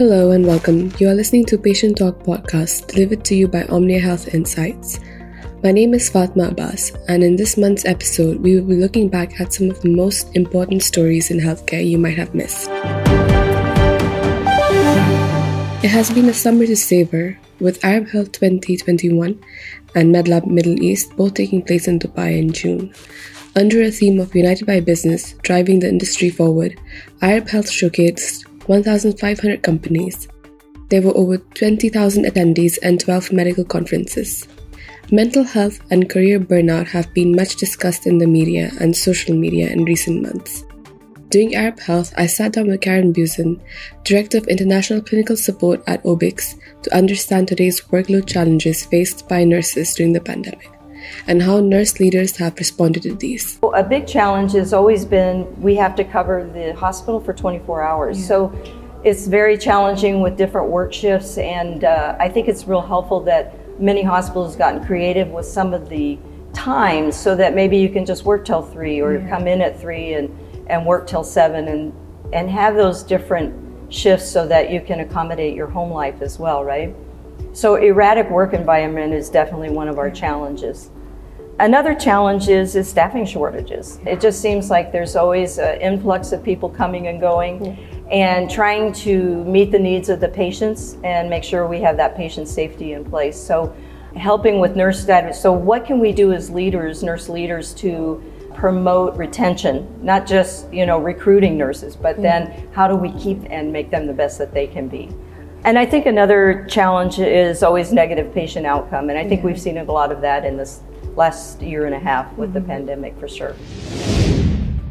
Hello and welcome. You are listening to Patient Talk podcast delivered to you by Omnia Health Insights. My name is Fatma Abbas, and in this month's episode, we will be looking back at some of the most important stories in healthcare you might have missed. It has been a summer to savor, with Arab Health 2021 and MedLab Middle East both taking place in Dubai in June. Under a theme of United by Business, driving the industry forward, Arab Health showcased 1,500 companies. There were over 20,000 attendees and 12 medical conferences. Mental health and career burnout have been much discussed in the media and social media in recent months. During Arab Health, I sat down with Karen Buzen, Director of International Clinical Support at OBIX, to understand today's workload challenges faced by nurses during the pandemic and how nurse leaders have responded to these. A big challenge has always been we have to cover the hospital for 24 hours. Yeah. So it's very challenging with different work shifts, and uh, I think it's real helpful that many hospitals gotten creative with some of the times so that maybe you can just work till three or yeah. come in at three and, and work till seven and, and have those different shifts so that you can accommodate your home life as well, right? So erratic work environment is definitely one of our challenges. Another challenge is, is staffing shortages. It just seems like there's always an influx of people coming and going and trying to meet the needs of the patients and make sure we have that patient safety in place. So helping with nurse status. So what can we do as leaders, nurse leaders to promote retention, not just, you know, recruiting nurses, but then how do we keep and make them the best that they can be? And I think another challenge is always negative patient outcome. And I think we've seen a lot of that in this last year and a half with the mm-hmm. pandemic for sure.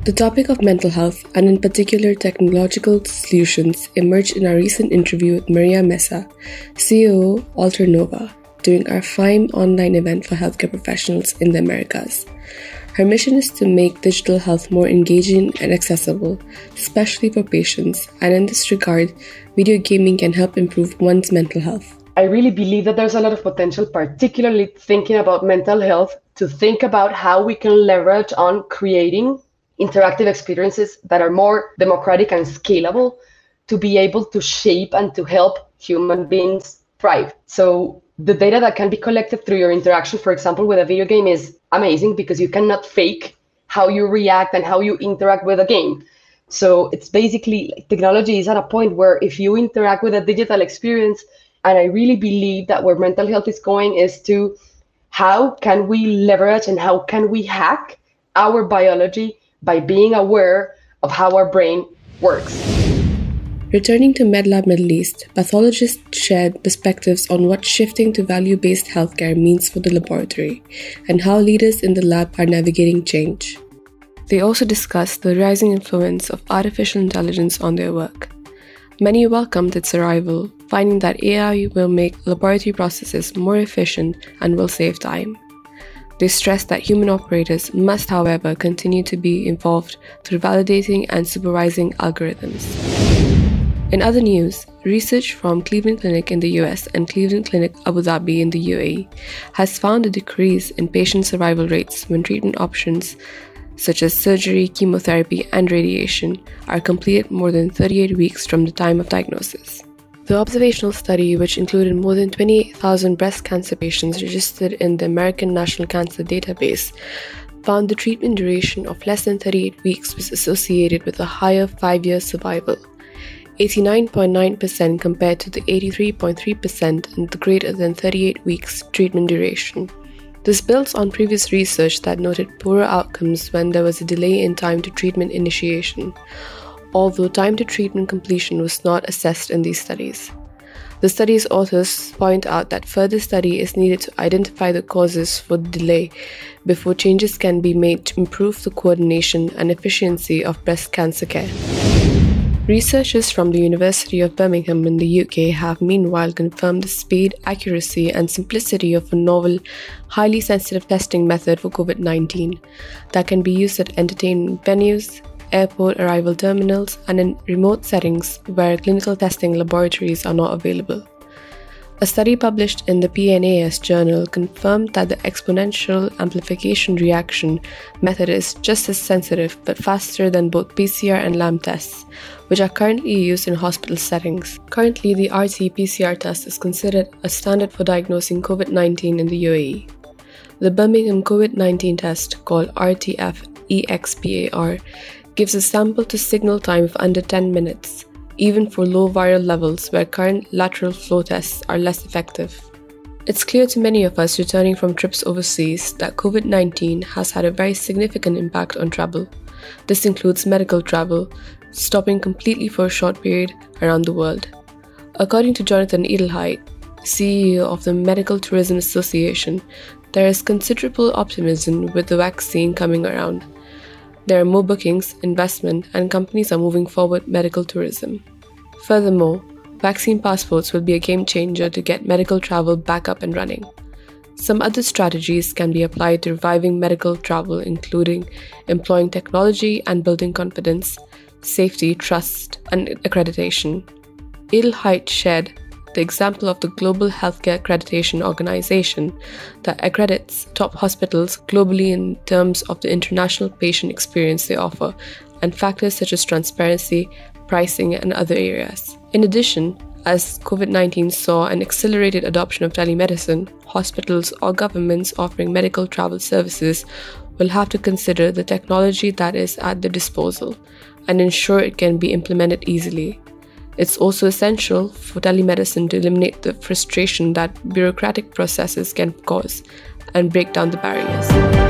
The topic of mental health, and in particular technological solutions, emerged in our recent interview with Maria Mesa, CEO Alternova, during our FIME online event for healthcare professionals in the Americas. Her mission is to make digital health more engaging and accessible, especially for patients, and in this regard, video gaming can help improve one's mental health. I really believe that there's a lot of potential, particularly thinking about mental health, to think about how we can leverage on creating interactive experiences that are more democratic and scalable to be able to shape and to help human beings thrive. So the data that can be collected through your interaction, for example, with a video game is amazing because you cannot fake how you react and how you interact with a game. So it's basically technology is at a point where if you interact with a digital experience, and I really believe that where mental health is going is to how can we leverage and how can we hack our biology by being aware of how our brain works. Returning to MedLab Middle East, pathologists shared perspectives on what shifting to value based healthcare means for the laboratory and how leaders in the lab are navigating change. They also discussed the rising influence of artificial intelligence on their work. Many welcomed its arrival, finding that AI will make laboratory processes more efficient and will save time. They stressed that human operators must, however, continue to be involved through validating and supervising algorithms. In other news, research from Cleveland Clinic in the US and Cleveland Clinic Abu Dhabi in the UAE has found a decrease in patient survival rates when treatment options such as surgery, chemotherapy, and radiation, are completed more than 38 weeks from the time of diagnosis. The observational study, which included more than 28,000 breast cancer patients registered in the American National Cancer Database, found the treatment duration of less than 38 weeks was associated with a higher 5 year survival. 89.9% compared to the 83.3% in the greater than 38 weeks treatment duration. This builds on previous research that noted poorer outcomes when there was a delay in time to treatment initiation, although time to treatment completion was not assessed in these studies. The study's authors point out that further study is needed to identify the causes for the delay before changes can be made to improve the coordination and efficiency of breast cancer care. Researchers from the University of Birmingham in the UK have meanwhile confirmed the speed, accuracy, and simplicity of a novel, highly sensitive testing method for COVID 19 that can be used at entertainment venues, airport arrival terminals, and in remote settings where clinical testing laboratories are not available. A study published in the PNAS journal confirmed that the exponential amplification reaction method is just as sensitive but faster than both PCR and LAMP tests, which are currently used in hospital settings. Currently, the RT PCR test is considered a standard for diagnosing COVID 19 in the UAE. The Birmingham COVID 19 test, called RTF EXPAR, gives a sample to signal time of under 10 minutes even for low viral levels where current lateral flow tests are less effective. It's clear to many of us returning from trips overseas that COVID 19 has had a very significant impact on travel. This includes medical travel, stopping completely for a short period around the world. According to Jonathan Edelheit, CEO of the Medical Tourism Association, there is considerable optimism with the vaccine coming around. There are more bookings, investment, and companies are moving forward medical tourism. Furthermore, vaccine passports will be a game changer to get medical travel back up and running. Some other strategies can be applied to reviving medical travel, including employing technology and building confidence, safety, trust, and accreditation. Edelheit shared the example of the Global Healthcare Accreditation Organization that accredits top hospitals globally in terms of the international patient experience they offer and factors such as transparency, pricing, and other areas. In addition, as COVID 19 saw an accelerated adoption of telemedicine, hospitals or governments offering medical travel services will have to consider the technology that is at their disposal and ensure it can be implemented easily. It's also essential for telemedicine to eliminate the frustration that bureaucratic processes can cause and break down the barriers.